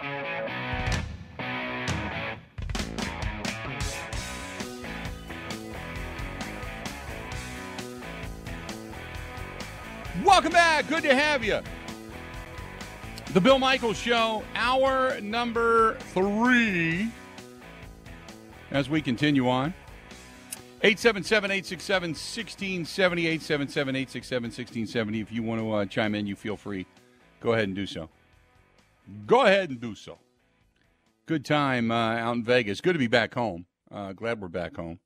Welcome back. Good to have you. The Bill Michaels Show, hour number three. As we continue on, 877 867 1670, 877 867 1670. If you want to uh, chime in, you feel free. Go ahead and do so. Go ahead and do so. Good time uh, out in Vegas. Good to be back home. Uh, glad we're back home.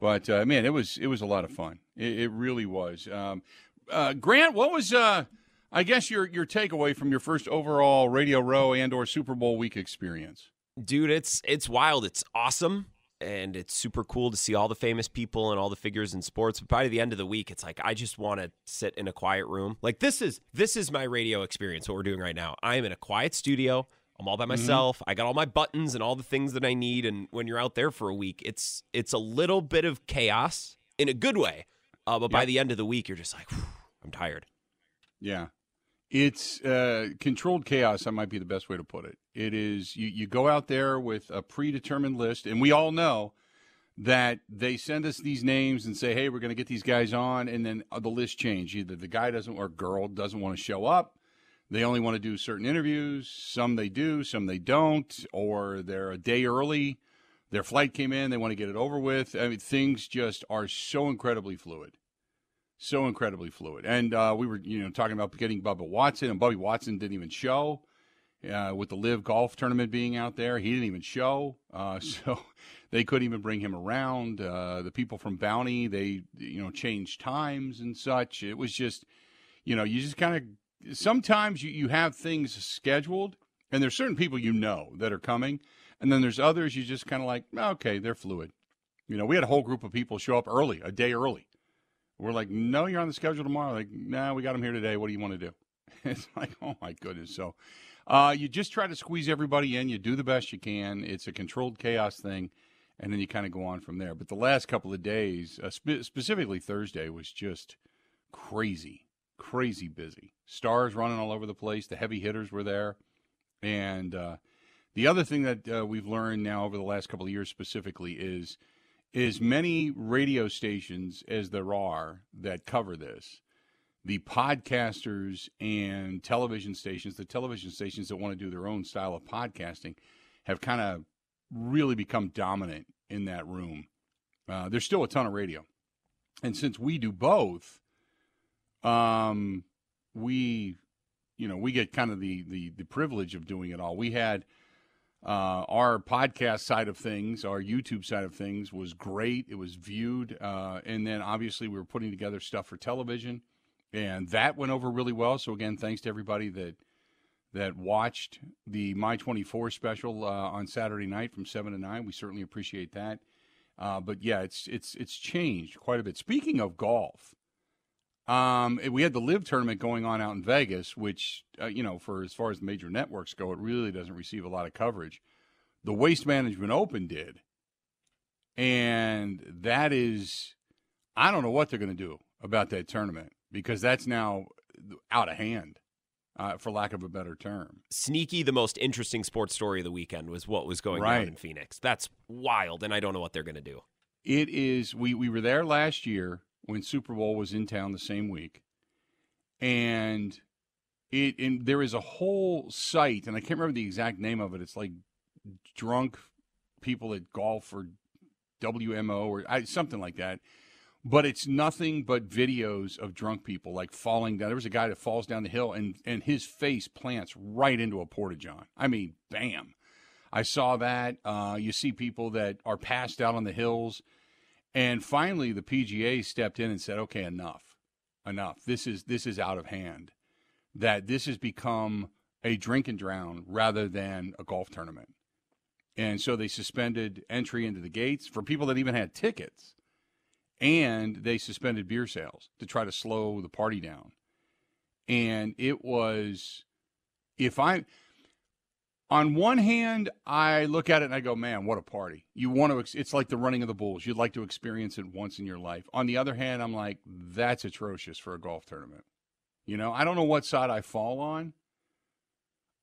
But uh, man, it was it was a lot of fun. It, it really was. Um, uh, Grant, what was uh, I guess your your takeaway from your first overall Radio Row and or Super Bowl week experience? Dude, it's it's wild. It's awesome and it's super cool to see all the famous people and all the figures in sports. But by the end of the week, it's like I just want to sit in a quiet room. Like this is this is my radio experience. What we're doing right now. I am in a quiet studio. I'm all by mm-hmm. myself. Mm-hmm. I got all my buttons and all the things that I need. And when you're out there for a week, it's it's a little bit of chaos in a good way. Uh, but yep. by the end of the week, you're just like, I'm tired. Yeah. It's uh, controlled chaos. That might be the best way to put it. It is you, you go out there with a predetermined list, and we all know that they send us these names and say, "Hey, we're going to get these guys on," and then uh, the list change. Either the guy doesn't or girl doesn't want to show up. They only want to do certain interviews. Some they do, some they don't, or they're a day early. Their flight came in. They want to get it over with. I mean, things just are so incredibly fluid so incredibly fluid. And uh, we were, you know, talking about getting Bubba Watson, and Bubba Watson didn't even show uh, with the LIV Golf tournament being out there. He didn't even show, uh, so they couldn't even bring him around. Uh, the people from Bounty, they, you know, changed times and such. It was just, you know, you just kind of sometimes you, you have things scheduled, and there's certain people you know that are coming, and then there's others you just kind of like, okay, they're fluid. You know, we had a whole group of people show up early, a day early we're like, no, you're on the schedule tomorrow. Like, nah, we got him here today. What do you want to do? It's like, oh my goodness. So, uh, you just try to squeeze everybody in. You do the best you can. It's a controlled chaos thing, and then you kind of go on from there. But the last couple of days, uh, spe- specifically Thursday, was just crazy, crazy busy. Stars running all over the place. The heavy hitters were there, and uh, the other thing that uh, we've learned now over the last couple of years specifically is as many radio stations as there are that cover this, the podcasters and television stations, the television stations that want to do their own style of podcasting, have kind of really become dominant in that room. Uh, there's still a ton of radio, and since we do both, um, we, you know, we get kind of the the the privilege of doing it all. We had uh, our podcast side of things, our YouTube side of things was great. It was viewed. Uh, and then obviously we were putting together stuff for television and that went over really well. So again, thanks to everybody that, that watched the My 24 special uh, on Saturday night from seven to nine. We certainly appreciate that. Uh, but yeah, it's, it's, it's changed quite a bit. Speaking of golf, um, we had the LIV tournament going on out in Vegas, which uh, you know, for as far as major networks go, it really doesn't receive a lot of coverage. The Waste Management Open did, and that is, I don't know what they're going to do about that tournament because that's now out of hand. Uh, for lack of a better term. Sneaky, the most interesting sports story of the weekend was what was going right. on in Phoenix. That's wild, and I don't know what they're going to do. It is. We we were there last year when Super Bowl was in town the same week, and it and there is a whole site, and I can't remember the exact name of it. It's like drunk people at golf or WMO or something like that. But it's nothing but videos of drunk people like falling down. There was a guy that falls down the hill and and his face plants right into a porta john. I mean, bam! I saw that. Uh, you see people that are passed out on the hills and finally, the PGA stepped in and said, "Okay, enough, enough. This is this is out of hand. That this has become a drink and drown rather than a golf tournament." And so they suspended entry into the gates for people that even had tickets, and they suspended beer sales to try to slow the party down. And it was, if I on one hand, I look at it and I go, man, what a party. You want to, it's like the running of the bulls. You'd like to experience it once in your life. On the other hand, I'm like, that's atrocious for a golf tournament. You know, I don't know what side I fall on.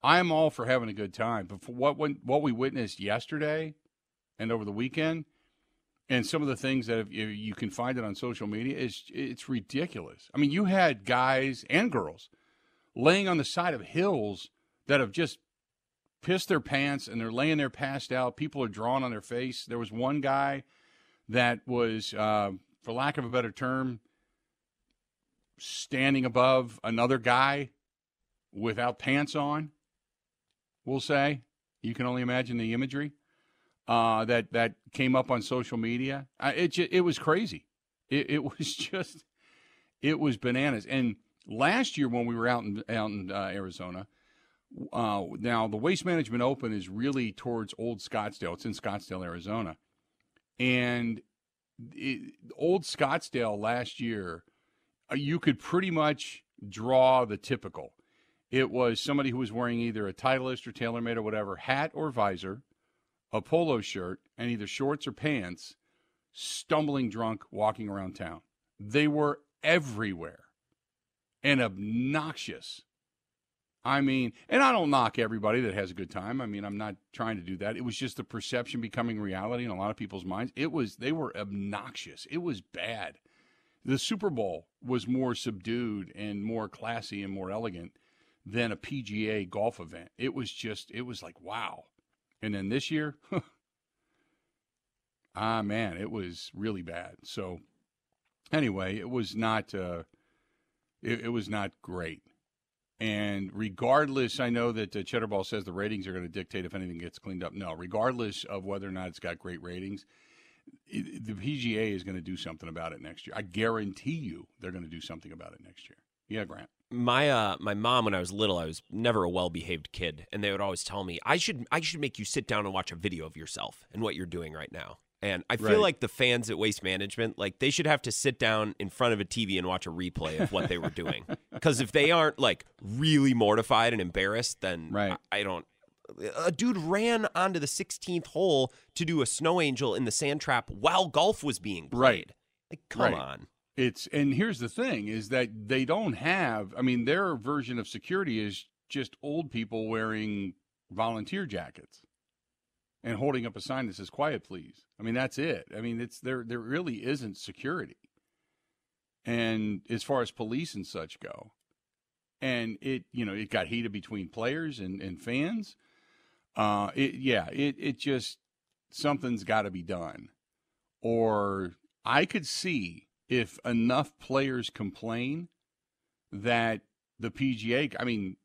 I'm all for having a good time, but what when, what we witnessed yesterday and over the weekend, and some of the things that you can find it on social media is it's ridiculous. I mean, you had guys and girls laying on the side of hills that have just pissed their pants and they're laying there passed out. People are drawing on their face. There was one guy that was, uh, for lack of a better term, standing above another guy without pants on. We'll say you can only imagine the imagery uh, that that came up on social media. it just, it was crazy. It, it, was just it was bananas. And last year when we were out in out in uh, Arizona, uh, now the Waste Management Open is really towards Old Scottsdale. It's in Scottsdale, Arizona, and it, Old Scottsdale last year, uh, you could pretty much draw the typical. It was somebody who was wearing either a Titleist or TaylorMade or whatever hat or visor a polo shirt, and either shorts or pants, stumbling drunk walking around town. They were everywhere and obnoxious. I mean, and I don't knock everybody that has a good time. I mean, I'm not trying to do that. It was just the perception becoming reality in a lot of people's minds. It was, they were obnoxious. It was bad. The Super Bowl was more subdued and more classy and more elegant than a PGA golf event. It was just, it was like, wow. And then this year, ah man, it was really bad. So anyway, it was not uh, it, it, was not great. And regardless, I know that uh, says the ratings are going to dictate if anything gets cleaned up. No, regardless of whether or not it's got great ratings, it, the PGA is going to do something about it next year. I guarantee you they're going to do something about it next year. Yeah, Grant my uh my mom when I was little, I was never a well behaved kid, and they would always tell me I should I should make you sit down and watch a video of yourself and what you're doing right now. And I feel right. like the fans at Waste Management, like they should have to sit down in front of a TV and watch a replay of what they were doing. Because if they aren't like really mortified and embarrassed, then right. I, I don't. A dude ran onto the 16th hole to do a snow angel in the sand trap while golf was being played. Right. Like, come right. on. It's and here's the thing is that they don't have I mean their version of security is just old people wearing volunteer jackets and holding up a sign that says quiet please. I mean that's it. I mean it's there there really isn't security. And as far as police and such go, and it you know it got heated between players and, and fans uh it yeah it it just something's got to be done or i could see if enough players complain that the PGA, I mean,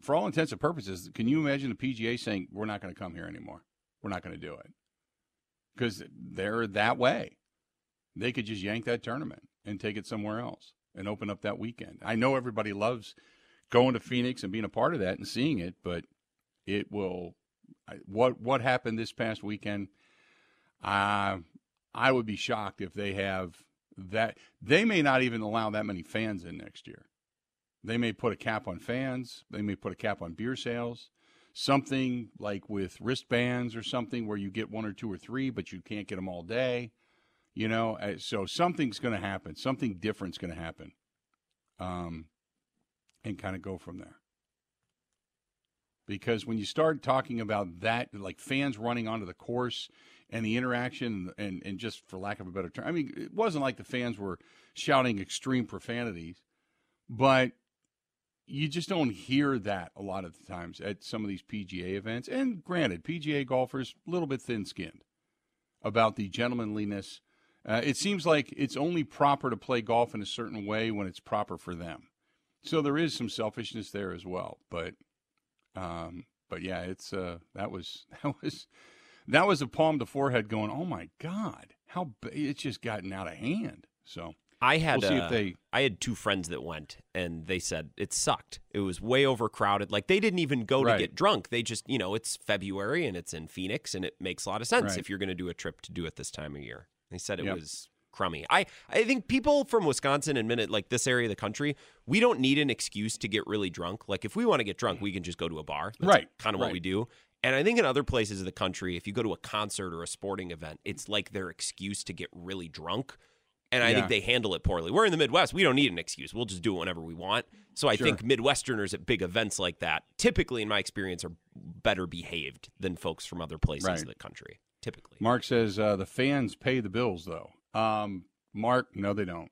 for all intents and purposes, can you imagine the PGA saying, we're not going to come here anymore? We're not going to do it? Because they're that way. They could just yank that tournament and take it somewhere else and open up that weekend. I know everybody loves going to Phoenix and being a part of that and seeing it, but it will. What what happened this past weekend? Uh, I would be shocked if they have that they may not even allow that many fans in next year. They may put a cap on fans. They may put a cap on beer sales. Something like with wristbands or something where you get one or two or three, but you can't get them all day. You know, uh, so something's going to happen. Something different's going to happen, um, and kind of go from there. Because when you start talking about that, like fans running onto the course and the interaction and, and just for lack of a better term, I mean, it wasn't like the fans were shouting extreme profanities, but you just don't hear that a lot of the times at some of these PGA events. And granted, PGA golfers a little bit thin-skinned about the gentlemanliness. Uh, it seems like it's only proper to play golf in a certain way when it's proper for them. So there is some selfishness there as well, but um, but yeah, it's uh, that was that was that was a palm to forehead going, oh my God, how it's just gotten out of hand. So I had we'll uh, they... I had two friends that went and they said it sucked. It was way overcrowded. Like they didn't even go right. to get drunk. They just, you know, it's February and it's in Phoenix and it makes a lot of sense right. if you're going to do a trip to do it this time of year. They said it yep. was crummy. I I think people from Wisconsin and it like this area of the country, we don't need an excuse to get really drunk. Like if we want to get drunk, we can just go to a bar. That's right. Kind of right. what we do. And I think in other places of the country, if you go to a concert or a sporting event, it's like their excuse to get really drunk. And I Yeah. think they handle it poorly. We're in the Midwest. We don't need an excuse. We'll just do it whenever we want. So I Sure. think Midwesterners at big events like that, typically, in my experience, are better behaved than folks from other places Right. in the country. Typically. Mark says uh, the fans pay the bills, though. Um, Mark, no, they don't.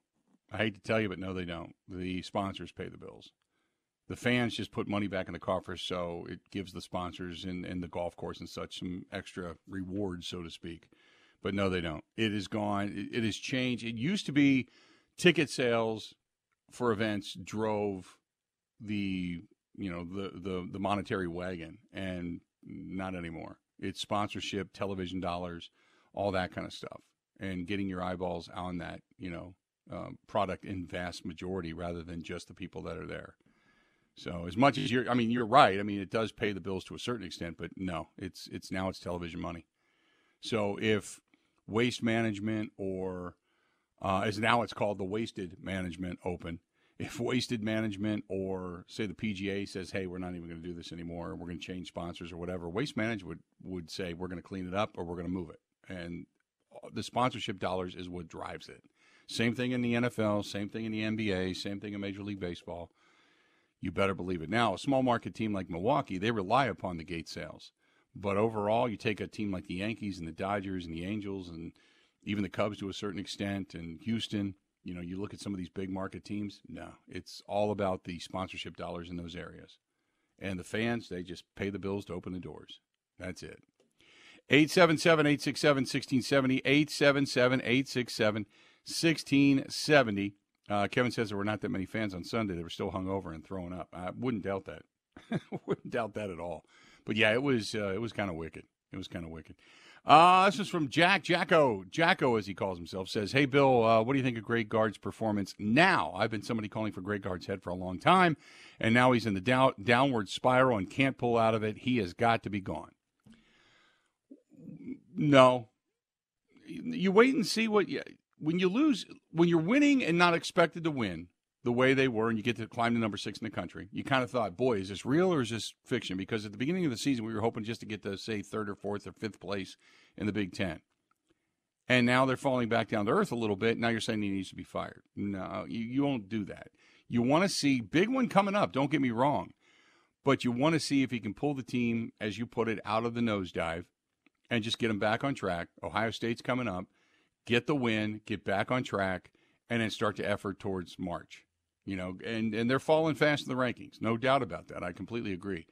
I hate to tell you, but no, they don't. The sponsors pay the bills. The fans just put money back in the coffers, so it gives the sponsors and, and the golf course and such some extra rewards, so to speak. But no, they don't. It is gone. It, it has changed. It used to be ticket sales for events drove the you know the the the monetary wagon, and not anymore. It's sponsorship, television dollars, all that kind of stuff, and getting your eyeballs on that you know um, product in vast majority rather than just the people that are there. So as much as you're, I mean, you're right. I mean, it does pay the bills to a certain extent, but no, it's it's now it's television money. So if waste management or uh, as now it's called the wasted management open, if wasted management or say the PGA says, hey, we're not even going to do this anymore, we're going to change sponsors or whatever, waste management would, would say we're going to clean it up or we're going to move it, and the sponsorship dollars is what drives it. Same thing in the NFL, same thing in the NBA, same thing in Major League Baseball. You better believe it. Now, a small market team like Milwaukee, they rely upon the gate sales. But overall, you take a team like the Yankees and the Dodgers and the Angels and even the Cubs to a certain extent and Houston, you know, you look at some of these big market teams, no, it's all about the sponsorship dollars in those areas. And the fans, they just pay the bills to open the doors. That's it. 877 867 1670, 877 867 1670. Uh, Kevin says there were not that many fans on Sunday. They were still hung over and throwing up. I wouldn't doubt that. wouldn't doubt that at all. But yeah, it was uh, it was kind of wicked. It was kind of wicked. Uh, this is from Jack Jacko. Jacko, as he calls himself, says, "Hey Bill, uh, what do you think of Greg Gard's performance now? I've been somebody calling for Greg Gard's head for a long time, and now he's in the down, downward spiral and can't pull out of it. He has got to be gone." No, you wait and see what you when you lose when you're winning and not expected to win the way they were and you get to climb to number six in the country. You kind of thought boy is this real or is this fiction? Because at the beginning of the season we were hoping just to get to say third or fourth or fifth place in the big ten. And now they're falling back down to earth a little bit. Now you're saying he needs to be fired. No you, you won't do that. You want to see big one coming up don't get me wrong but you want to see if he can pull the team as you put it out of the nosedive and just get them back on track. Ohio state's coming up. Get the win, get back on track, and then start to effort towards March. You know, and and they're falling fast in the rankings, no doubt about that. I completely agree.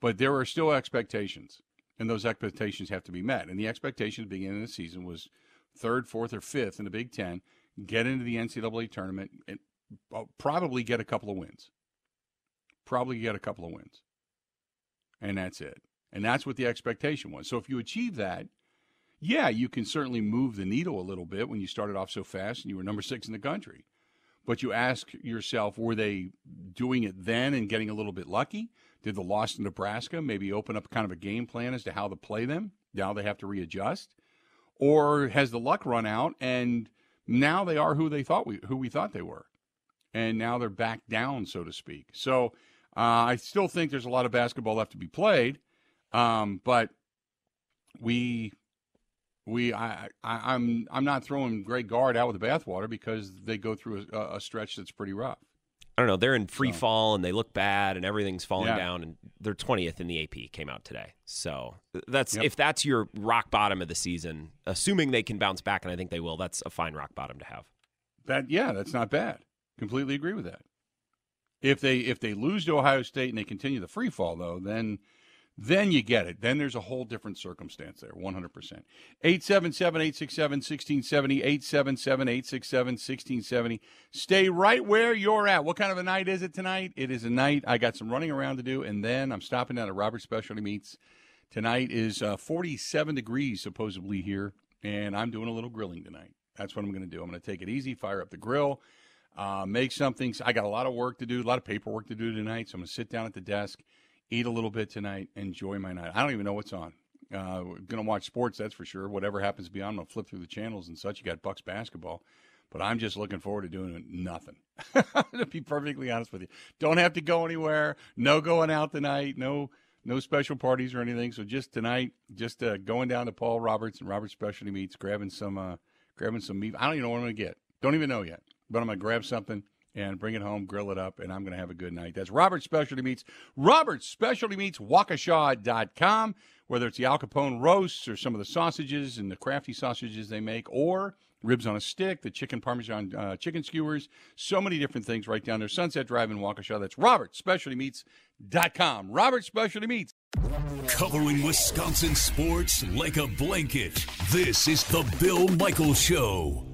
But there are still expectations, and those expectations have to be met. And the expectation at the beginning of the season was third, fourth, or fifth in the Big Ten, get into the NCAA tournament, and uh, probably get a couple of wins. Probably get a couple of wins, and that's it. And that's what the expectation was. So if you achieve that, yeah, you can certainly move the needle a little bit when you started off so fast and you were number six in the country. But you ask yourself, were they doing it then and getting a little bit lucky? Did the loss to Nebraska maybe open up kind of a game plan as to how to play them? Now they have to readjust, or has the luck run out and now they are who they thought we who we thought they were, and now they're back down, so to speak. So uh, I still think there's a lot of basketball left to be played, um, but we we I, I I'm I'm not throwing Greg Gard out with the bathwater because they go through a, a stretch that's pretty rough. I don't know. They're in free So- fall and they look bad and everything's falling Yeah. down and they're 20th in the AP came out today. So uh, that's Yep. if that's your rock bottom of the season, assuming they can bounce back and I think they will, that's a fine rock bottom to have. That yeah, that's not bad. Completely agree with that. If they if they lose to Ohio State and they continue the free fall though, then then you get it. Then there's a whole different circumstance there, 100%. 877-867-1670, 877-867-1670. Stay right where you're at. What kind of a night is it tonight? It is a night I got some running around to do and then I'm stopping down at Robert Specialty Meats. Tonight is uh, 47 degrees supposedly here and I'm doing a little grilling tonight. That's what I'm going to do. I'm going to take it easy, fire up the grill, uh, make something. I got a lot of work to do, a lot of paperwork to do tonight. So I'm going to sit down at the desk, eat a little bit tonight, enjoy my night. I don't even know what's on. Uh, going to watch sports, that's for sure. Whatever happens to be on, I'm going to flip through the channels and such. You got Bucks basketball. But I'm just looking forward to doing nothing. to be perfectly honest with you, don't have to go anywhere. No going out tonight. No, no special parties or anything. So just tonight, just uh, going down to Paul Roberts and Roberts Specialty Meats, grabbing some, uh, grabbing some meat. I don't even know what I'm going to get. Don't even know yet. But I'm going to grab something and bring it home, grill it up, and I'm going to have a good night. That's Robert's Specialty Meats. Robert's Specialty Meats, Waukesha.com. Whether it's the Al Capone roasts or some of the sausages and the crafty sausages they make, or ribs on a stick, the chicken parmesan uh, chicken skewers, so many different things right down there. Sunset Drive in Waukesha. That's Robert's Specialty Meats.com. Robert's Specialty Meats. Covering Wisconsin sports like a blanket. This is the Bill Michaels Show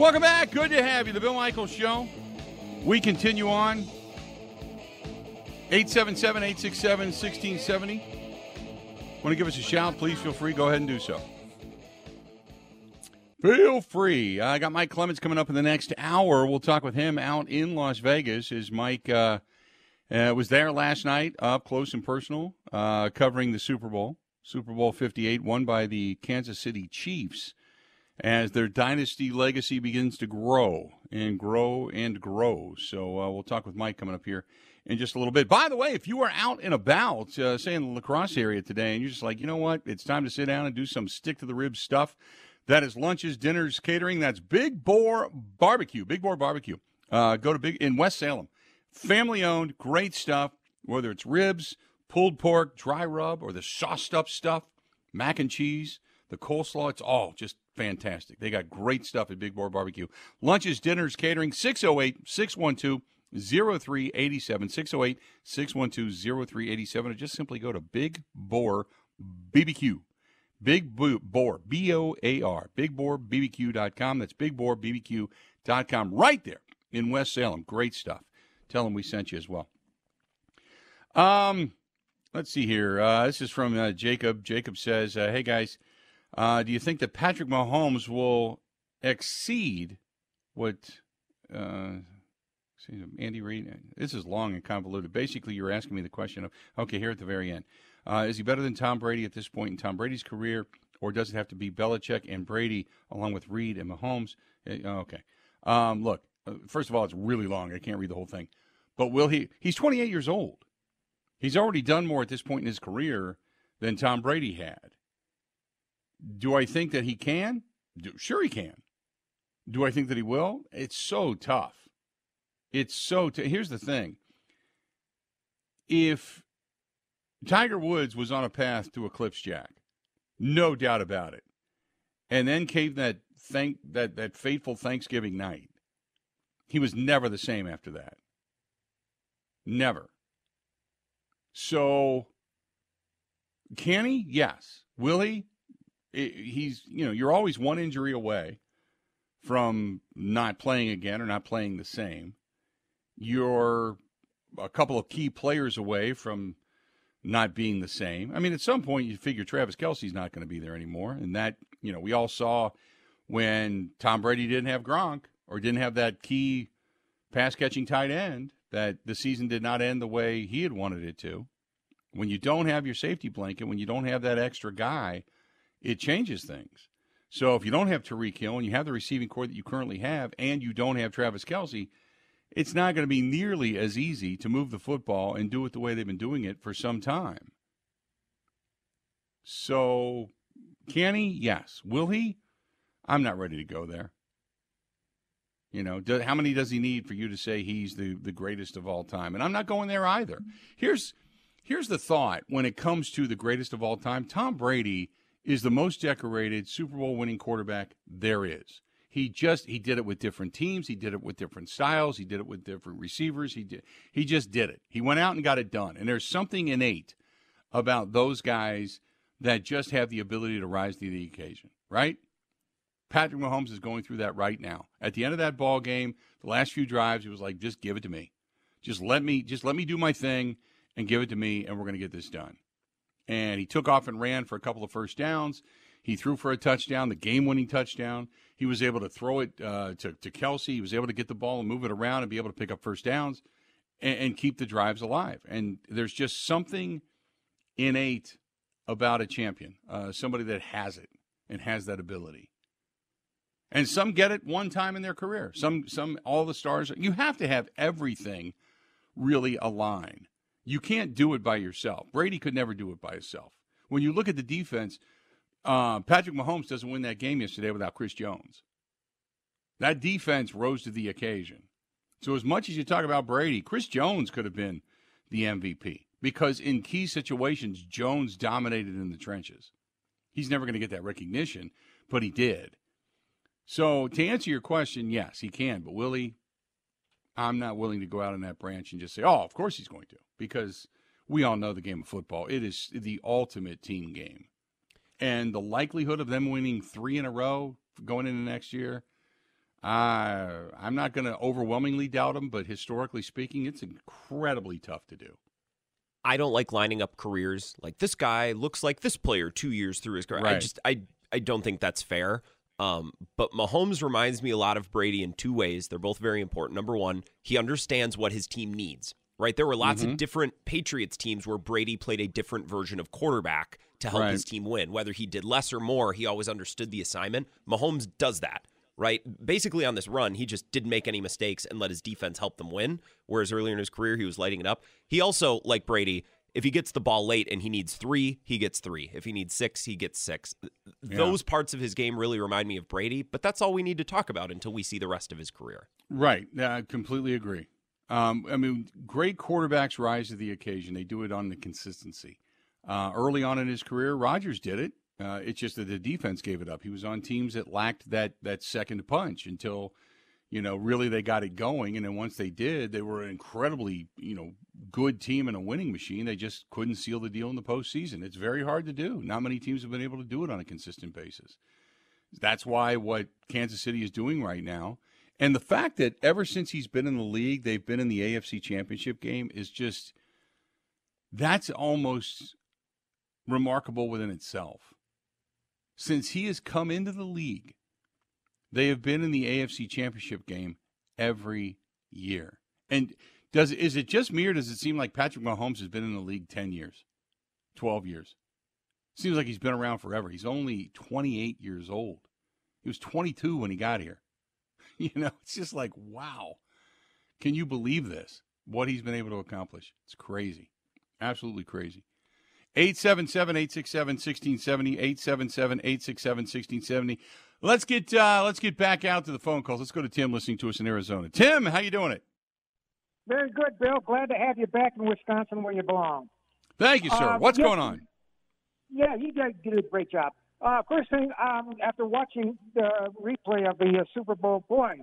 Welcome back. Good to have you. The Bill Michaels Show. We continue on. 877 867 1670. Want to give us a shout? Please feel free. Go ahead and do so. Feel free. I got Mike Clements coming up in the next hour. We'll talk with him out in Las Vegas. As Mike uh, uh, was there last night, up close and personal, uh, covering the Super Bowl. Super Bowl 58, won by the Kansas City Chiefs as their dynasty legacy begins to grow and grow and grow. So uh, we'll talk with Mike coming up here in just a little bit. By the way, if you are out and about, uh, say in the La Crosse area today, and you're just like, you know what, it's time to sit down and do some stick to the ribs stuff. That is lunches, dinners, catering. That's Big Boar Barbecue. Big Boar Barbecue. Uh, go to Big in West Salem. Family owned, great stuff. Whether it's ribs, pulled pork, dry rub, or the sauced up stuff, mac and cheese, the coleslaw. It's all just fantastic. They got great stuff at Big Boar Barbecue. Lunches, dinners, catering, 608 612 0387. 608 612 0387. Or just simply go to Big Boar BBQ. Big Boar, B O A R, BigBoarBBQ.com. That's BigBoarBBQ.com right there in West Salem. Great stuff. Tell them we sent you as well. Um, let's see here. Uh, this is from uh, Jacob. Jacob says, uh, "Hey guys, uh, do you think that Patrick Mahomes will exceed what uh, Andy Reid? This is long and convoluted. Basically, you're asking me the question of okay, here at the very end, uh, is he better than Tom Brady at this point in Tom Brady's career, or does it have to be Belichick and Brady along with Reid and Mahomes? Eh, okay, um, look. Uh, first of all, it's really long. I can't read the whole thing. But will he? He's 28 years old. He's already done more at this point in his career than Tom Brady had. Do I think that he can? Do, sure, he can. Do I think that he will? It's so tough. It's so. T- Here's the thing. If Tiger Woods was on a path to eclipse Jack, no doubt about it, and then came that thank that that fateful Thanksgiving night, he was never the same after that. Never. So, can he? Yes. Will he? He's you know you're always one injury away from not playing again or not playing the same. You're a couple of key players away from not being the same. I mean, at some point you figure Travis Kelce's not going to be there anymore, and that you know we all saw when Tom Brady didn't have Gronk or didn't have that key pass catching tight end that the season did not end the way he had wanted it to. When you don't have your safety blanket, when you don't have that extra guy it changes things. So if you don't have Tyreek Hill and you have the receiving corps that you currently have, and you don't have Travis Kelce, it's not going to be nearly as easy to move the football and do it the way they've been doing it for some time. So, can he? Yes. Will he? I'm not ready to go there. You know, do, how many does he need for you to say he's the, the greatest of all time? And I'm not going there either. Mm-hmm. Here's here's the thought when it comes to the greatest of all time. Tom Brady is the most decorated Super Bowl winning quarterback there is. He just he did it with different teams, he did it with different styles, he did it with different receivers, he did he just did it. He went out and got it done. And there's something innate about those guys that just have the ability to rise to the occasion, right? Patrick Mahomes is going through that right now. At the end of that ball game, the last few drives, he was like, just give it to me. Just let me just let me do my thing and give it to me and we're going to get this done. And he took off and ran for a couple of first downs. He threw for a touchdown, the game winning touchdown. He was able to throw it uh, to, to Kelce. He was able to get the ball and move it around and be able to pick up first downs and, and keep the drives alive. And there's just something innate about a champion, uh, somebody that has it and has that ability. And some get it one time in their career. Some, some, all the stars. You have to have everything really align. You can't do it by yourself. Brady could never do it by himself. When you look at the defense, uh, Patrick Mahomes doesn't win that game yesterday without Chris Jones. That defense rose to the occasion. So, as much as you talk about Brady, Chris Jones could have been the MVP because in key situations, Jones dominated in the trenches. He's never going to get that recognition, but he did. So, to answer your question, yes, he can. But will he? I'm not willing to go out on that branch and just say, oh, of course he's going to, because we all know the game of football. It is the ultimate team game. And the likelihood of them winning three in a row going into next year, uh, I'm not going to overwhelmingly doubt them, but historically speaking, it's incredibly tough to do. I don't like lining up careers like this guy looks like this player two years through his career. Right. I just I I don't think that's fair. Um, but Mahomes reminds me a lot of Brady in two ways. They're both very important. Number one, he understands what his team needs. Right, there were lots Mhm. of different Patriots teams where Brady played a different version of quarterback to help Right. his team win. Whether he did less or more, he always understood the assignment. Mahomes does that right? Basically, on this run, he just didn't make any mistakes and let his defense help them win. Whereas earlier in his career, he was lighting it up. He also, like Brady, if he gets the ball late and he needs three, he gets three. If he needs six, he gets six. Those parts of his game really remind me of Brady, but that's all we need to talk about until we see the rest of his career. Right. I completely agree. Um, I mean, great quarterbacks rise to the occasion. They do it on the consistency. Uh, early on in his career, Rodgers did it. Uh, it's just that the defense gave it up. He was on teams that lacked that that second punch until, you know, really they got it going. And then once they did, they were an incredibly, you know, good team and a winning machine. They just couldn't seal the deal in the postseason. It's very hard to do. Not many teams have been able to do it on a consistent basis. That's why what Kansas City is doing right now. And the fact that ever since he's been in the league, they've been in the AFC championship game is just that's almost remarkable within itself. Since he has come into the league, they have been in the AFC championship game every year. And does is it just me or does it seem like Patrick Mahomes has been in the league 10 years, 12 years? Seems like he's been around forever. He's only 28 years old. He was 22 when he got here. You know, it's just like, wow. Can you believe this? What he's been able to accomplish. It's crazy. Absolutely crazy. 877 867 1670 877 867 1670 let's get uh, let's get back out to the phone calls let's go to tim listening to us in arizona tim how you doing it Very good, Bill. Glad to have you back in Wisconsin where you belong. thank you sir Uh, what's going on Yeah, you guys did a great job. Uh, first thing, um, after watching the replay of the uh, Super Bowl, boy,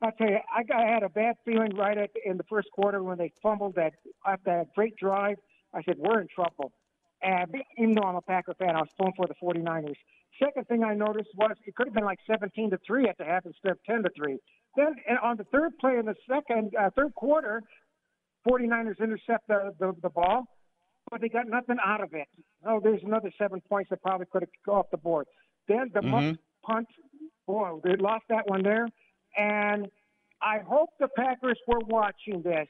I'll tell you, I, got, I had a bad feeling right at, in the first quarter when they fumbled that after that great drive. I said, we're in trouble. And even though I'm a Packer fan, I was pulling for the 49ers. Second thing I noticed was it could have been like 17 to three at the half instead of 10 to three. Then and on the third play in the second uh, third quarter, 49ers intercept the, the the ball, but they got nothing out of it. Oh, there's another seven points that probably could have go off the board. Then the Mhm. punt, boy, they lost that one there. And I hope the Packers were watching this.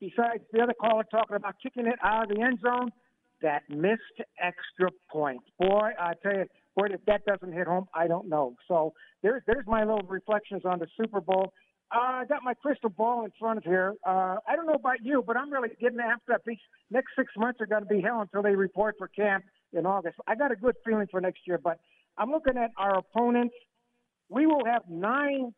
Besides the other caller talking about kicking it out of the end zone, that missed extra point. Boy, I tell you, boy, if that doesn't hit home, I don't know. So there's there's my little reflections on the Super Bowl. Uh, I got my crystal ball in front of here. Uh, I don't know about you, but I'm really getting after that. These next six months are going to be hell until they report for camp in August. I got a good feeling for next year, but I'm looking at our opponents. We will have nine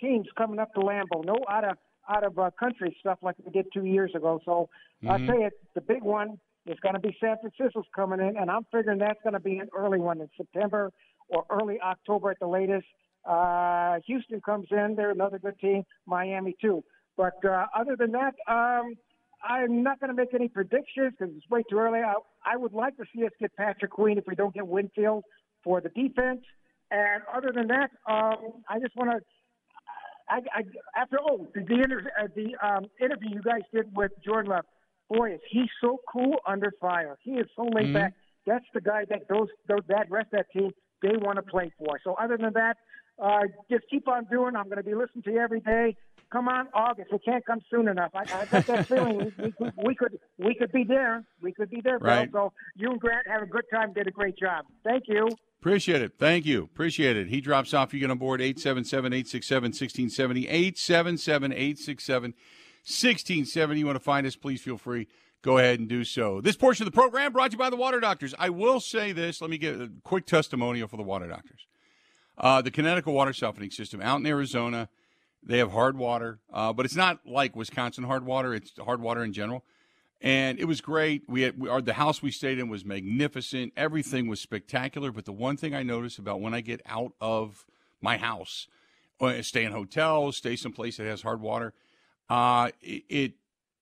teams coming up to Lambeau. No out of out of uh, country stuff like we did two years ago. So I'll Mhm. tell you, the big one is going to be San Francisco's coming in, and I'm figuring that's going to be an early one in September or early October at the latest. Uh, Houston comes in; they're another good team. Miami too. But uh, other than that, um, I'm not going to make any predictions because it's way too early. I, I would like to see us get Patrick Queen if we don't get Winfield for the defense. And other than that, um, I just want to. I, I after oh the the, inter, uh, the um, interview you guys did with Jordan Love, boy, is he so cool under fire. He is so laid Mhm. back. That's the guy that those, those that rest that team they want to play for. So other than that, uh, just keep on doing. I'm going to be listening to you every day. Come on, August. It can't come soon enough. I, I got that feeling we, we, could- we could we could be there. We could be there, Bill. Right. So you and Grant have a good time. Did a great job. Thank you. Appreciate it. Thank you. Appreciate it. He drops off. You get on board 877 867 1670. 877 867 1670. You want to find us, please feel free. Go ahead and do so. This portion of the program brought to you by the Water Doctors. I will say this. Let me get a quick testimonial for the Water Doctors. Uh, the Kinetico water softening system out in Arizona, they have hard water, uh, but it's not like Wisconsin hard water. It's hard water in general and it was great. We had we, our, the house we stayed in was magnificent. Everything was spectacular. But the one thing I notice about when I get out of my house, uh, stay in hotels, stay someplace that has hard water, uh, it,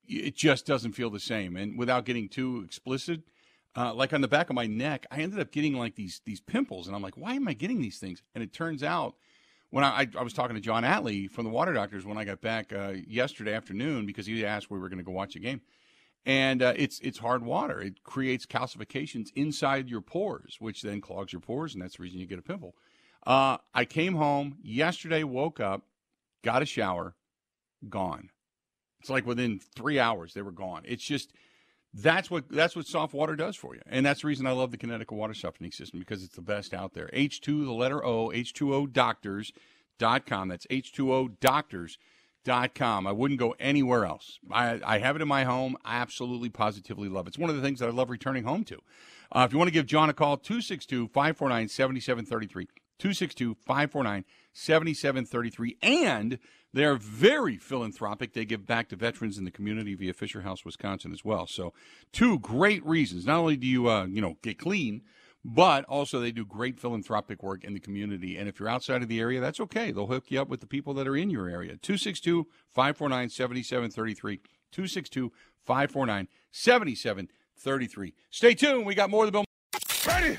it just doesn't feel the same. And without getting too explicit, uh, like on the back of my neck, I ended up getting like these these pimples, and I'm like, why am I getting these things? And it turns out. When I, I, I was talking to John Atley from the Water Doctors when I got back uh, yesterday afternoon because he asked where we were going to go watch a game, and uh, it's it's hard water. It creates calcifications inside your pores, which then clogs your pores, and that's the reason you get a pimple. Uh, I came home yesterday, woke up, got a shower, gone. It's like within three hours they were gone. It's just that's what that's what soft water does for you, and that's the reason I love the Kinetico water softening system because it's the best out there. H2, the letter O, H2O Doctors dot com. That's H2O Doctors dot com. I wouldn't go anywhere else. I, I have it in my home. I absolutely, positively love it. It's one of the things that I love returning home to. Uh, if you want to give John a call, 262 549 7733. 262 549 7733. And they're very philanthropic. They give back to veterans in the community via Fisher House, Wisconsin as well. So, two great reasons. Not only do you, uh, you know, get clean, but also they do great philanthropic work in the community. And if you're outside of the area, that's okay. They'll hook you up with the people that are in your area. 262 549 7733. 262 549 7733. Stay tuned. We got more of the Bill. Ready?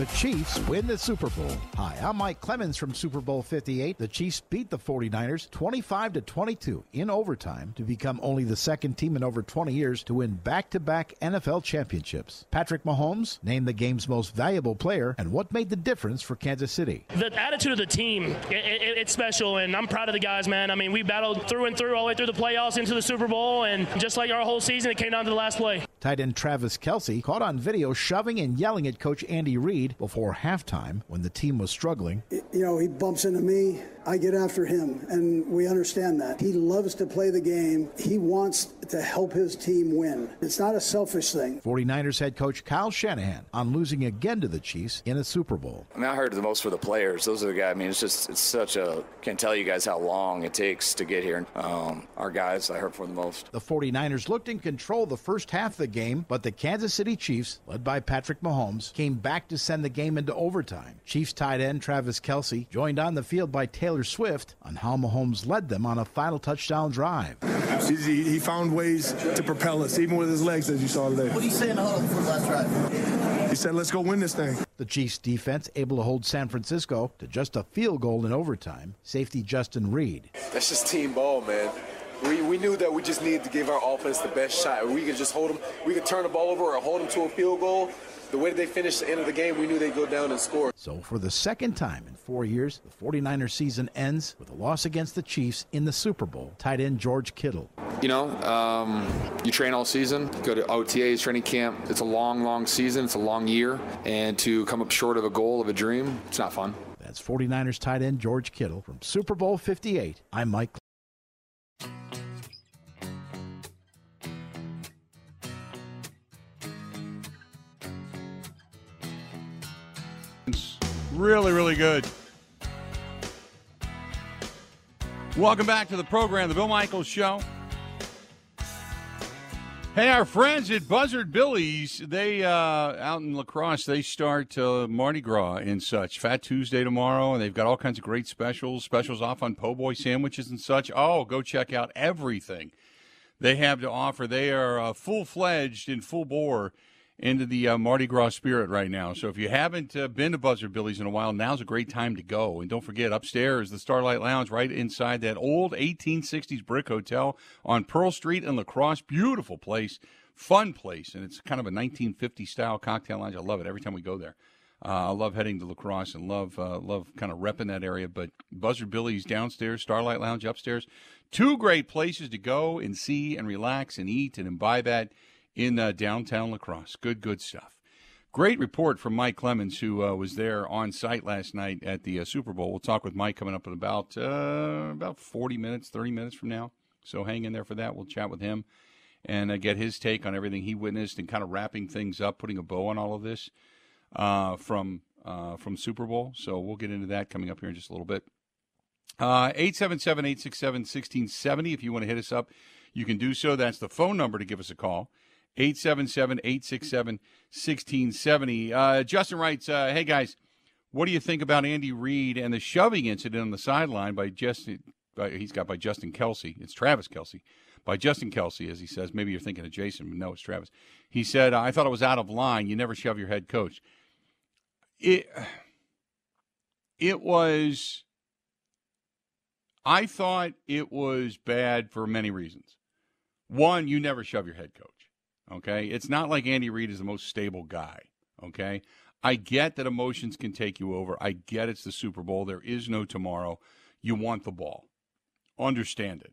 The Chiefs win the Super Bowl. Hi, I'm Mike Clemens from Super Bowl 58. The Chiefs beat the 49ers 25 to 22 in overtime to become only the second team in over 20 years to win back-to-back NFL championships. Patrick Mahomes named the game's most valuable player and what made the difference for Kansas City. The attitude of the team, it, it, it's special, and I'm proud of the guys, man. I mean, we battled through and through all the way through the playoffs into the Super Bowl, and just like our whole season, it came down to the last play. Tight end Travis Kelce caught on video shoving and yelling at coach Andy Reid before halftime when the team was struggling. You know, he bumps into me, I get after him, and we understand that. He loves to play the game. He wants to help his team win. It's not a selfish thing. 49ers head coach Kyle Shanahan on losing again to the Chiefs in a Super Bowl. I mean, I heard the most for the players. Those are the guys. I mean, it's just, it's such a, can't tell you guys how long it takes to get here. Um, our guys, I heard for the most. The 49ers looked in control the first half of the game, but the Kansas City Chiefs, led by Patrick Mahomes, came back to send the game into overtime. Chiefs tight end Travis Kelce joined on the field by Taylor Swift on how Mahomes led them on a final touchdown drive. He, he found ways to propel us, even with his legs, as you saw today. What are you saying to Huddle for the last drive? He said, let's go win this thing. The Chiefs defense able to hold San Francisco to just a field goal in overtime. Safety Justin Reid. That's just team ball, man. We, we knew that we just needed to give our offense the best shot. We could just hold them, we could turn the ball over or hold them to a field goal. The way that they finished the end of the game, we knew they'd go down and score. So, for the second time in four years, the 49ers season ends with a loss against the Chiefs in the Super Bowl. Tight end George Kittle. You know, um, you train all season, go to OTAs, training camp. It's a long, long season. It's a long year. And to come up short of a goal, of a dream, it's not fun. That's 49ers tight end George Kittle from Super Bowl 58. I'm Mike. Really, really good. Welcome back to the program, The Bill Michaels Show. Hey, our friends at Buzzard Billy's, they uh, out in La Crosse, they start uh, Mardi Gras and such. Fat Tuesday tomorrow, and they've got all kinds of great specials, specials off on po' boy sandwiches and such. Oh, go check out everything they have to offer. They are uh, full fledged and full bore into the uh, Mardi Gras spirit right now. So if you haven't uh, been to Buzzard Billy's in a while, now's a great time to go. And don't forget, upstairs, the Starlight Lounge, right inside that old 1860s brick hotel on Pearl Street in La Crosse. Beautiful place, fun place, and it's kind of a 1950 style cocktail lounge. I love it every time we go there. Uh, I love heading to La Crosse and love uh, love kind of repping that area. But Buzzard Billy's downstairs, Starlight Lounge upstairs, two great places to go and see and relax and eat and imbibe at in uh, downtown La Crosse. Good, good stuff. Great report from Mike Clemens, who uh, was there on site last night at the uh, Super Bowl. We'll talk with Mike coming up in about uh, about 40 minutes, 30 minutes from now. So hang in there for that. We'll chat with him and uh, get his take on everything he witnessed and kind of wrapping things up, putting a bow on all of this uh, from from Super Bowl. So we'll get into that coming up here in just a little bit. 877 867 1670. If you want to hit us up, you can do so. That's the phone number to give us a call. 877 867 1670. Uh, Justin writes, uh, Hey guys, what do you think about Andy Reid and the shoving incident on the sideline by Justin? By, he's got by Justin Kelce. It's Travis Kelce. By Justin Kelce, as he says. Maybe you're thinking of Jason, but no, it's Travis. He said, I thought it was out of line. You never shove your head coach. It, it was, I thought it was bad for many reasons. One, you never shove your head coach. Okay. It's not like Andy Reid is the most stable guy. Okay. I get that emotions can take you over. I get it's the Super Bowl. There is no tomorrow. You want the ball. Understand it.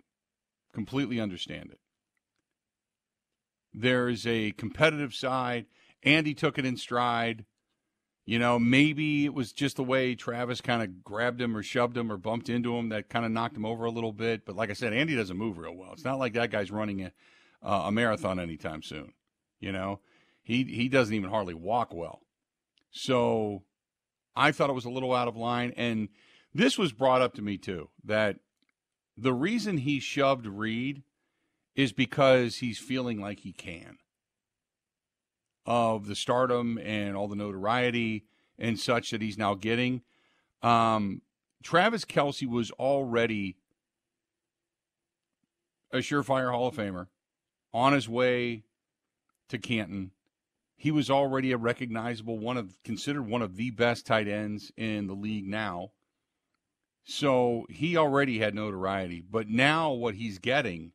Completely understand it. There's a competitive side. Andy took it in stride. You know, maybe it was just the way Travis kind of grabbed him or shoved him or bumped into him that kind of knocked him over a little bit. But like I said, Andy doesn't move real well. It's not like that guy's running a uh, a marathon anytime soon. You know, he he doesn't even hardly walk well. So I thought it was a little out of line, and this was brought up to me too that the reason he shoved Reid is because he's feeling like he can of the stardom and all the notoriety and such that he's now getting. Um, Travis Kelce was already a surefire Hall of Famer on his way to Canton. He was already a recognizable one of considered one of the best tight ends in the league now. So he already had notoriety, but now what he's getting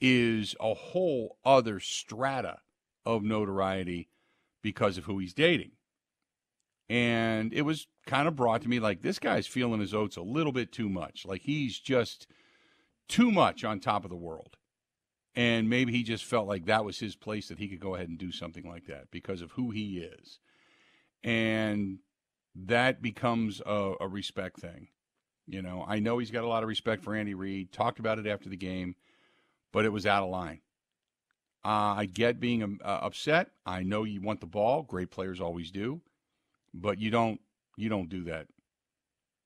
is a whole other strata of notoriety because of who he's dating. And it was kind of brought to me like this guy's feeling his oats a little bit too much. Like he's just too much on top of the world. And maybe he just felt like that was his place that he could go ahead and do something like that because of who he is. And that becomes a, a respect thing. You know, I know he's got a lot of respect for Andy Reid, talked about it after the game, but it was out of line. Uh, I get being um, uh, upset. I know you want the ball. Great players always do, but you don't. You don't do that.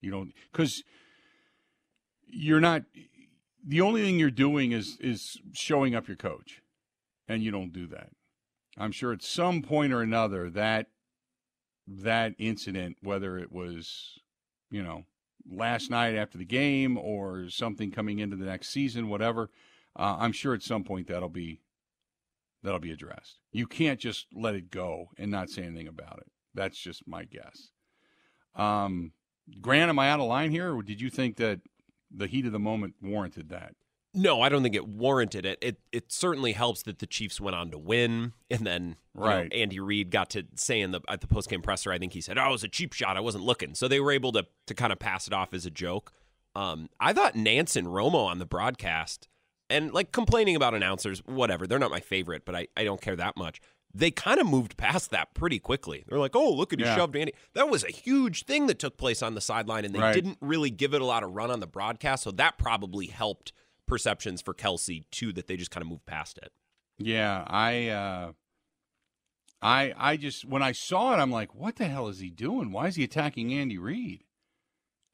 You don't because you're not the only thing you're doing is is showing up your coach, and you don't do that. I'm sure at some point or another that that incident, whether it was you know last night after the game or something coming into the next season, whatever, uh, I'm sure at some point that'll be that'll be addressed. You can't just let it go and not say anything about it. That's just my guess. Um, Grant, am I out of line here, or did you think that the heat of the moment warranted that. No, I don't think it warranted it. It it certainly helps that the Chiefs went on to win, and then right. Know, Andy Reid got to say in the at the post game presser, I think he said, "Oh, it was a cheap shot. I wasn't looking." So they were able to to kind of pass it off as a joke. Um, I thought Nance and Romo on the broadcast, and like complaining about announcers, whatever. They're not my favorite, but I I don't care that much they kind of moved past that pretty quickly. They're like, "Oh, look at he yeah. shoved Andy." That was a huge thing that took place on the sideline, and they right. didn't really give it a lot of run on the broadcast. So that probably helped perceptions for Kelce too. That they just kind of moved past it. Yeah, I, uh, I, I just when I saw it, I'm like, "What the hell is he doing? Why is he attacking Andy Reid?"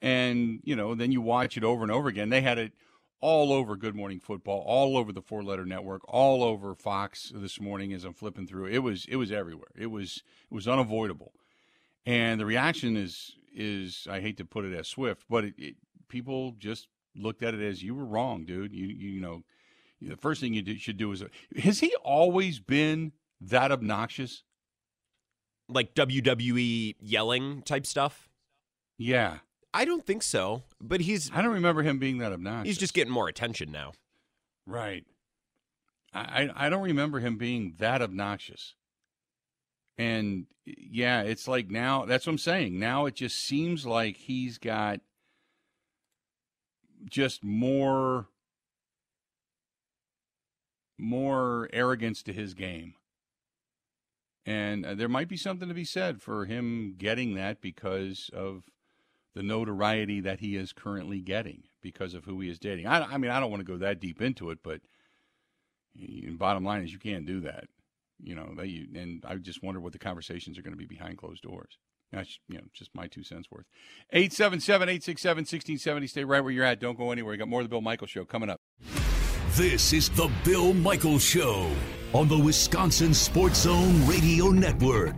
And you know, then you watch it over and over again. They had it all over Good Morning Football, all over the Four Letter Network, all over Fox this morning as I'm flipping through. It was it was everywhere. It was it was unavoidable, and the reaction is is I hate to put it as swift, but it, it, people just looked at it as you were wrong, dude. You you know, the first thing you do, should do is has he always been that obnoxious? like WWE yelling type stuff? Yeah. I don't think so, but he's I don't remember him being that obnoxious. he's just getting more attention now. Right. I, I don't remember him being that obnoxious. And yeah, it's like now that's what I'm saying. Now it just seems like he's got just more more arrogance to his game. And uh, there might be something to be said for him getting that because of the notoriety that he is currently getting because of who he is dating. I, I mean, I don't want to go that deep into it, but bottom line is you can't do that. You know, you, and I just wonder what the conversations are going to be behind closed doors. That's you know just my two cents worth. 877-867-1670. Stay right where you're at. Don't go anywhere. You got more of the Bill Michael Show coming up. This is the Bill Michaels Show on the Wisconsin Sports Zone Radio Network.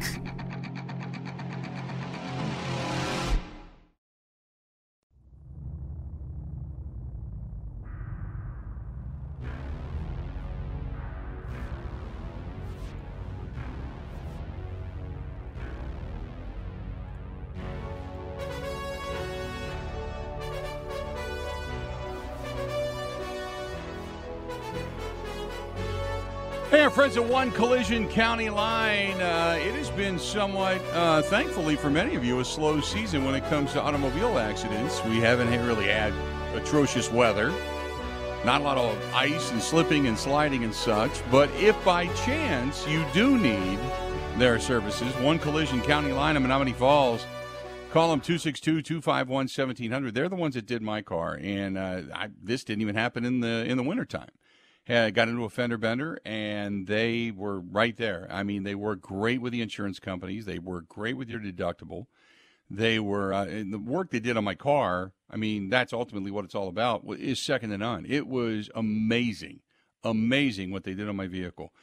One Collision County Line. Uh, it has been somewhat, uh, thankfully for many of you, a slow season when it comes to automobile accidents. We haven't really had atrocious weather, not a lot of ice and slipping and sliding and such. But if by chance you do need their services, One Collision County Line in Menomonee Falls, call them 262 251 1700. They're the ones that did my car, and uh, I, this didn't even happen in the in the wintertime had got into a fender bender and they were right there. I mean, they work great with the insurance companies. They work great with your deductible. They were uh, the work they did on my car. I mean, that's ultimately what it's all about. Is second to none. It was amazing, amazing what they did on my vehicle.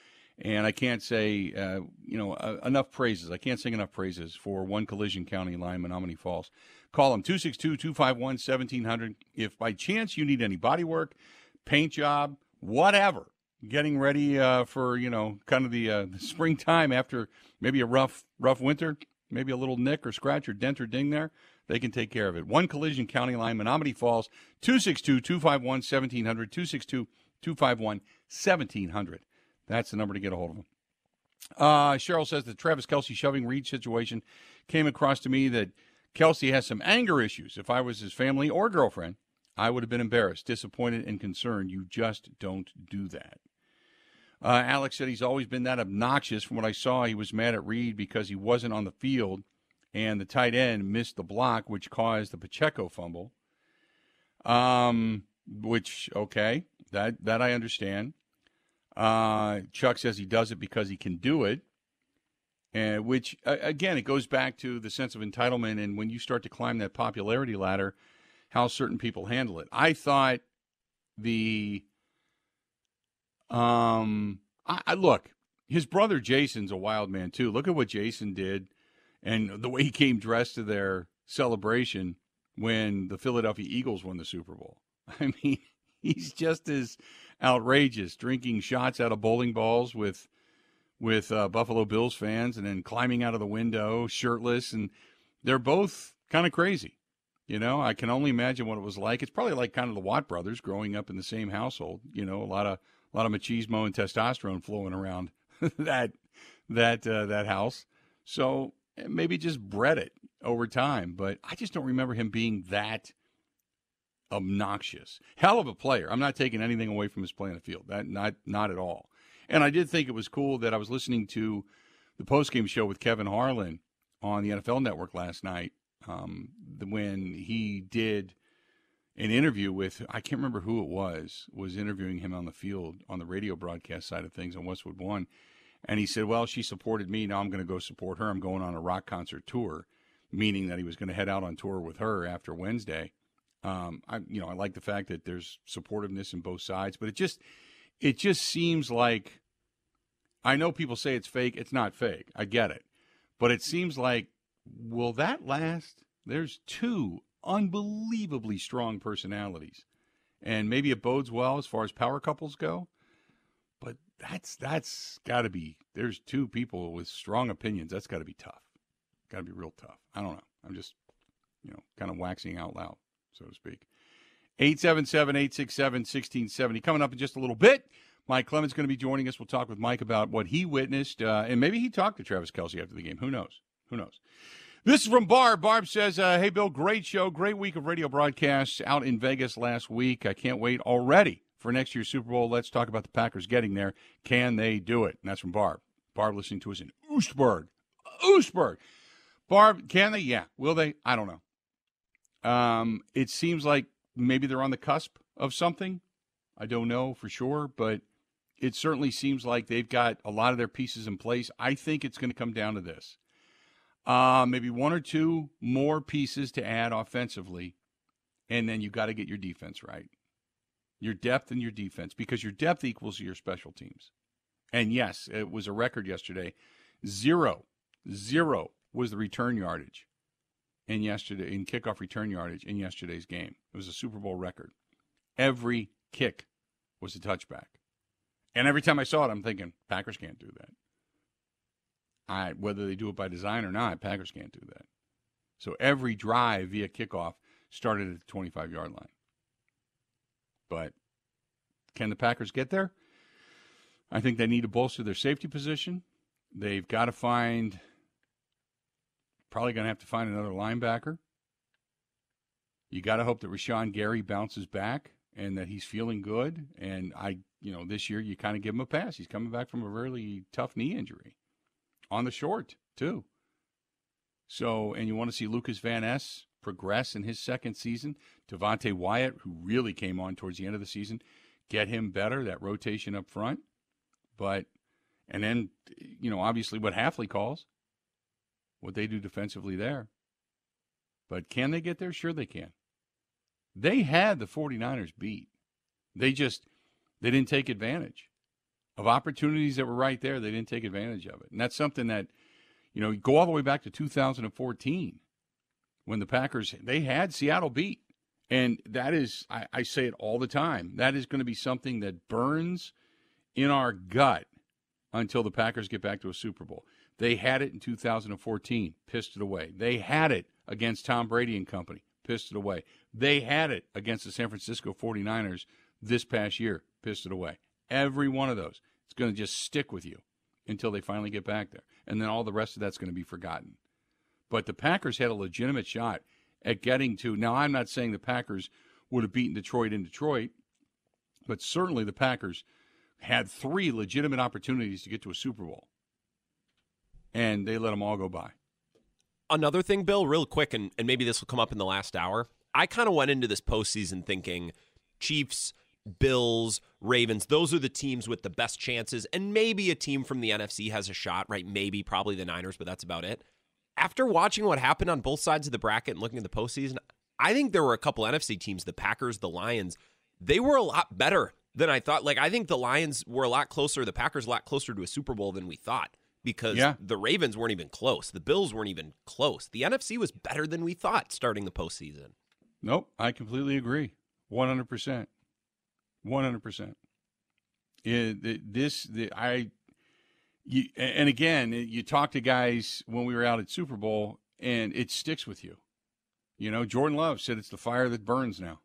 And I can't say, uh, you know, uh, enough praises. I can't sing enough praises for One Collision County Line, Menomonee Falls. Call them 262 251 1700. If by chance you need any body work, paint job, whatever, getting ready uh, for, you know, kind of the, uh, the springtime after maybe a rough, rough winter, maybe a little nick or scratch or dent or ding there, they can take care of it. One Collision County Line, Menomonee Falls, 262 251 1700, 262 251 1700. That's the number to get a hold of them. Uh, Cheryl says the Travis Kelce shoving Reid situation came across to me that Kelce has some anger issues. If I was his family or girlfriend, I would have been embarrassed, disappointed, and concerned. You just don't do that. Uh, Alex said he's always been that obnoxious. From what I saw, he was mad at Reid because he wasn't on the field and the tight end missed the block, which caused the Pacheco fumble. Um, which okay, that that I understand. Uh, Chuck says he does it because he can do it, and which again it goes back to the sense of entitlement. And when you start to climb that popularity ladder, how certain people handle it. I thought the um, I, I look his brother Jason's a wild man too. Look at what Jason did, and the way he came dressed to their celebration when the Philadelphia Eagles won the Super Bowl. I mean, he's just as outrageous, drinking shots out of bowling balls with with uh, Buffalo Bills fans, and then climbing out of the window shirtless, and they're both kind of crazy. You know, I can only imagine what it was like. It's probably like kind of the Watt brothers growing up in the same household. You know, a lot of a lot of machismo and testosterone flowing around that that uh, that house. So eh, maybe just bred it over time. But I just don't remember him being that obnoxious. Hell of a player. I'm not taking anything away from his play on the field. That not not at all. And I did think it was cool that I was listening to the postgame show with Kevin Harlan on the NFL Network last night um, when he did an interview with I can't remember who it was was interviewing him on the field on the radio broadcast side of things on Westwood One, and he said, "Well, she supported me. Now I'm going to go support her. I'm going on a rock concert tour." Meaning that he was going to head out on tour with her after Wednesday. Um, I, you know, I like the fact that there's supportiveness in both sides, but it just, it just seems like, I know people say it's fake. It's not fake. I get it, but it seems like, will that last? There's two unbelievably strong personalities, and maybe it bodes well as far as power couples go. But that's that's got to be. There's two people with strong opinions. That's got to be tough. Got to be real tough. I don't know. I'm just, you know, kind of waxing out loud, so to speak. 877 867 1670. Coming up in just a little bit. Mike Clemens going to be joining us. We'll talk with Mike about what he witnessed, uh, and maybe he talked to Travis Kelce after the game. Who knows? Who knows? This is from Barb. Barb says, uh, Hey, Bill, great show. Great week of radio broadcasts out in Vegas last week. I can't wait already for next year's Super Bowl. Let's talk about the Packers getting there. Can they do it? And that's from Barb. Barb listening to us in Oostburg. Oostburg. Barb, can they? Yeah. Will they? I don't know. Um, it seems like maybe they're on the cusp of something. I don't know for sure, but it certainly seems like they've got a lot of their pieces in place. I think it's going to come down to this. Uh, maybe one or two more pieces to add offensively, and then you got to get your defense right. Your depth and your defense, because your depth equals your special teams. And yes, it was a record yesterday. Zero, zero was the return yardage in yesterday in kickoff return yardage in yesterday's game. It was a Super Bowl record. Every kick was a touchback. And every time I saw it, I'm thinking, Packers can't do that. I, whether they do it by design or not, Packers can't do that. So every drive via kickoff started at the 25 yard line. But can the Packers get there? I think they need to bolster their safety position. They've got to find, probably going to have to find another linebacker. You got to hope that Rashan Gary bounces back and that he's feeling good. And I, you know, this year you kind of give him a pass. He's coming back from a really tough knee injury on the short, too. So, and you want to see Lucas Van Ness progress in his second season. Devonte Wyatt, who really came on towards the end of the season, get him better, that rotation up front. But, and then, you know, obviously what Hafley calls, what they do defensively there. But can they get there? Sure they can. They had the 49ers beat. They just, they didn't take advantage of opportunities that were right there. They didn't take advantage of it. And that's something that, you know, go all the way back to 2014 when the Packers, they had Seattle beat. And that is, I, I say it all the time, that is going to be something that burns in our gut until the Packers get back to a Super Bowl. They had it in 2014, pissed it away. They had it against Tom Brady and company, pissed it away. They had it against the San Francisco 49ers this past year, pissed it away. Every one of those. It's going to just stick with you until they finally get back there. And then all the rest of that's going to be forgotten. But the Packers had a legitimate shot at getting to. Now, I'm not saying the Packers would have beaten Detroit in Detroit, but certainly the Packers had three legitimate opportunities to get to a Super Bowl. And they let them all go by. Another thing, Bill, real quick, and, and maybe this will come up in the last hour. I kind of went into this postseason thinking Chiefs, Bills, Ravens, those are the teams with the best chances. And maybe a team from the NFC has a shot, right? Maybe, probably the Niners, but that's about it. After watching what happened on both sides of the bracket and looking at the postseason, I think there were a couple NFC teams, the Packers, the Lions, they were a lot better than I thought. Like, I think the Lions were a lot closer, the Packers a lot closer to a Super Bowl than we thought because yeah. the Ravens weren't even close. The Bills weren't even close. The NFC was better than we thought starting the postseason. Nope, I completely agree. 100%. 100%. It, this, the, I, you, and again, you talk to guys when we were out at Super Bowl, and it sticks with you. You know, Jordan Love said it's the fire that burns now,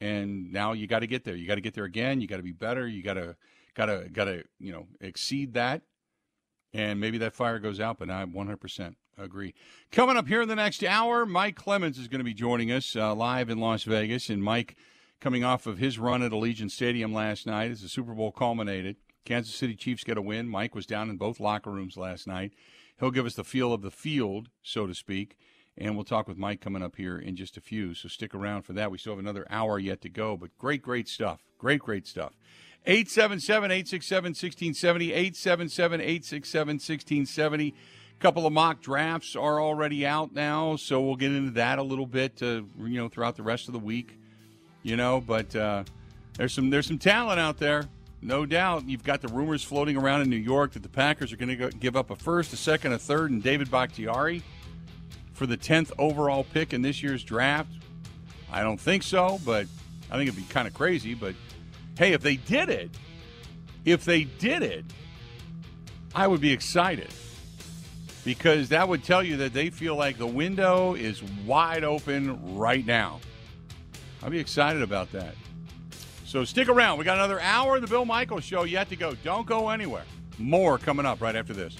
and now you got to get there. You got to get there again. You got to be better. You got to, got to, got to, you know, exceed that, and maybe that fire goes out. But I 100% agree. Coming up here in the next hour, Mike Clemens is going to be joining us uh, live in Las Vegas, and Mike coming off of his run at Allegiant Stadium last night as the Super Bowl culminated. Kansas City Chiefs get a win. Mike was down in both locker rooms last night. He'll give us the feel of the field, so to speak, and we'll talk with Mike coming up here in just a few. So stick around for that. We still have another hour yet to go, but great, great stuff. Great, great stuff. 877 867 1670. 877 867 1670. A Couple of mock drafts are already out now, so we'll get into that a little bit, uh, you know, throughout the rest of the week you know. But uh, there's some there's some talent out there, no doubt. You've got the rumors floating around in New York that the Packers are going to give up a first, a second, a third, and David Bakhtiari for the tenth overall pick in this year's draft. I don't think so, but I think it'd be kind of crazy. But hey, if they did it, If they did it, I would be excited because that would tell you that they feel like the window is wide open right now. I'd be excited about that. So stick around. We got another hour of the Bill Michaels show yet to go. Don't go anywhere. More coming up right after this.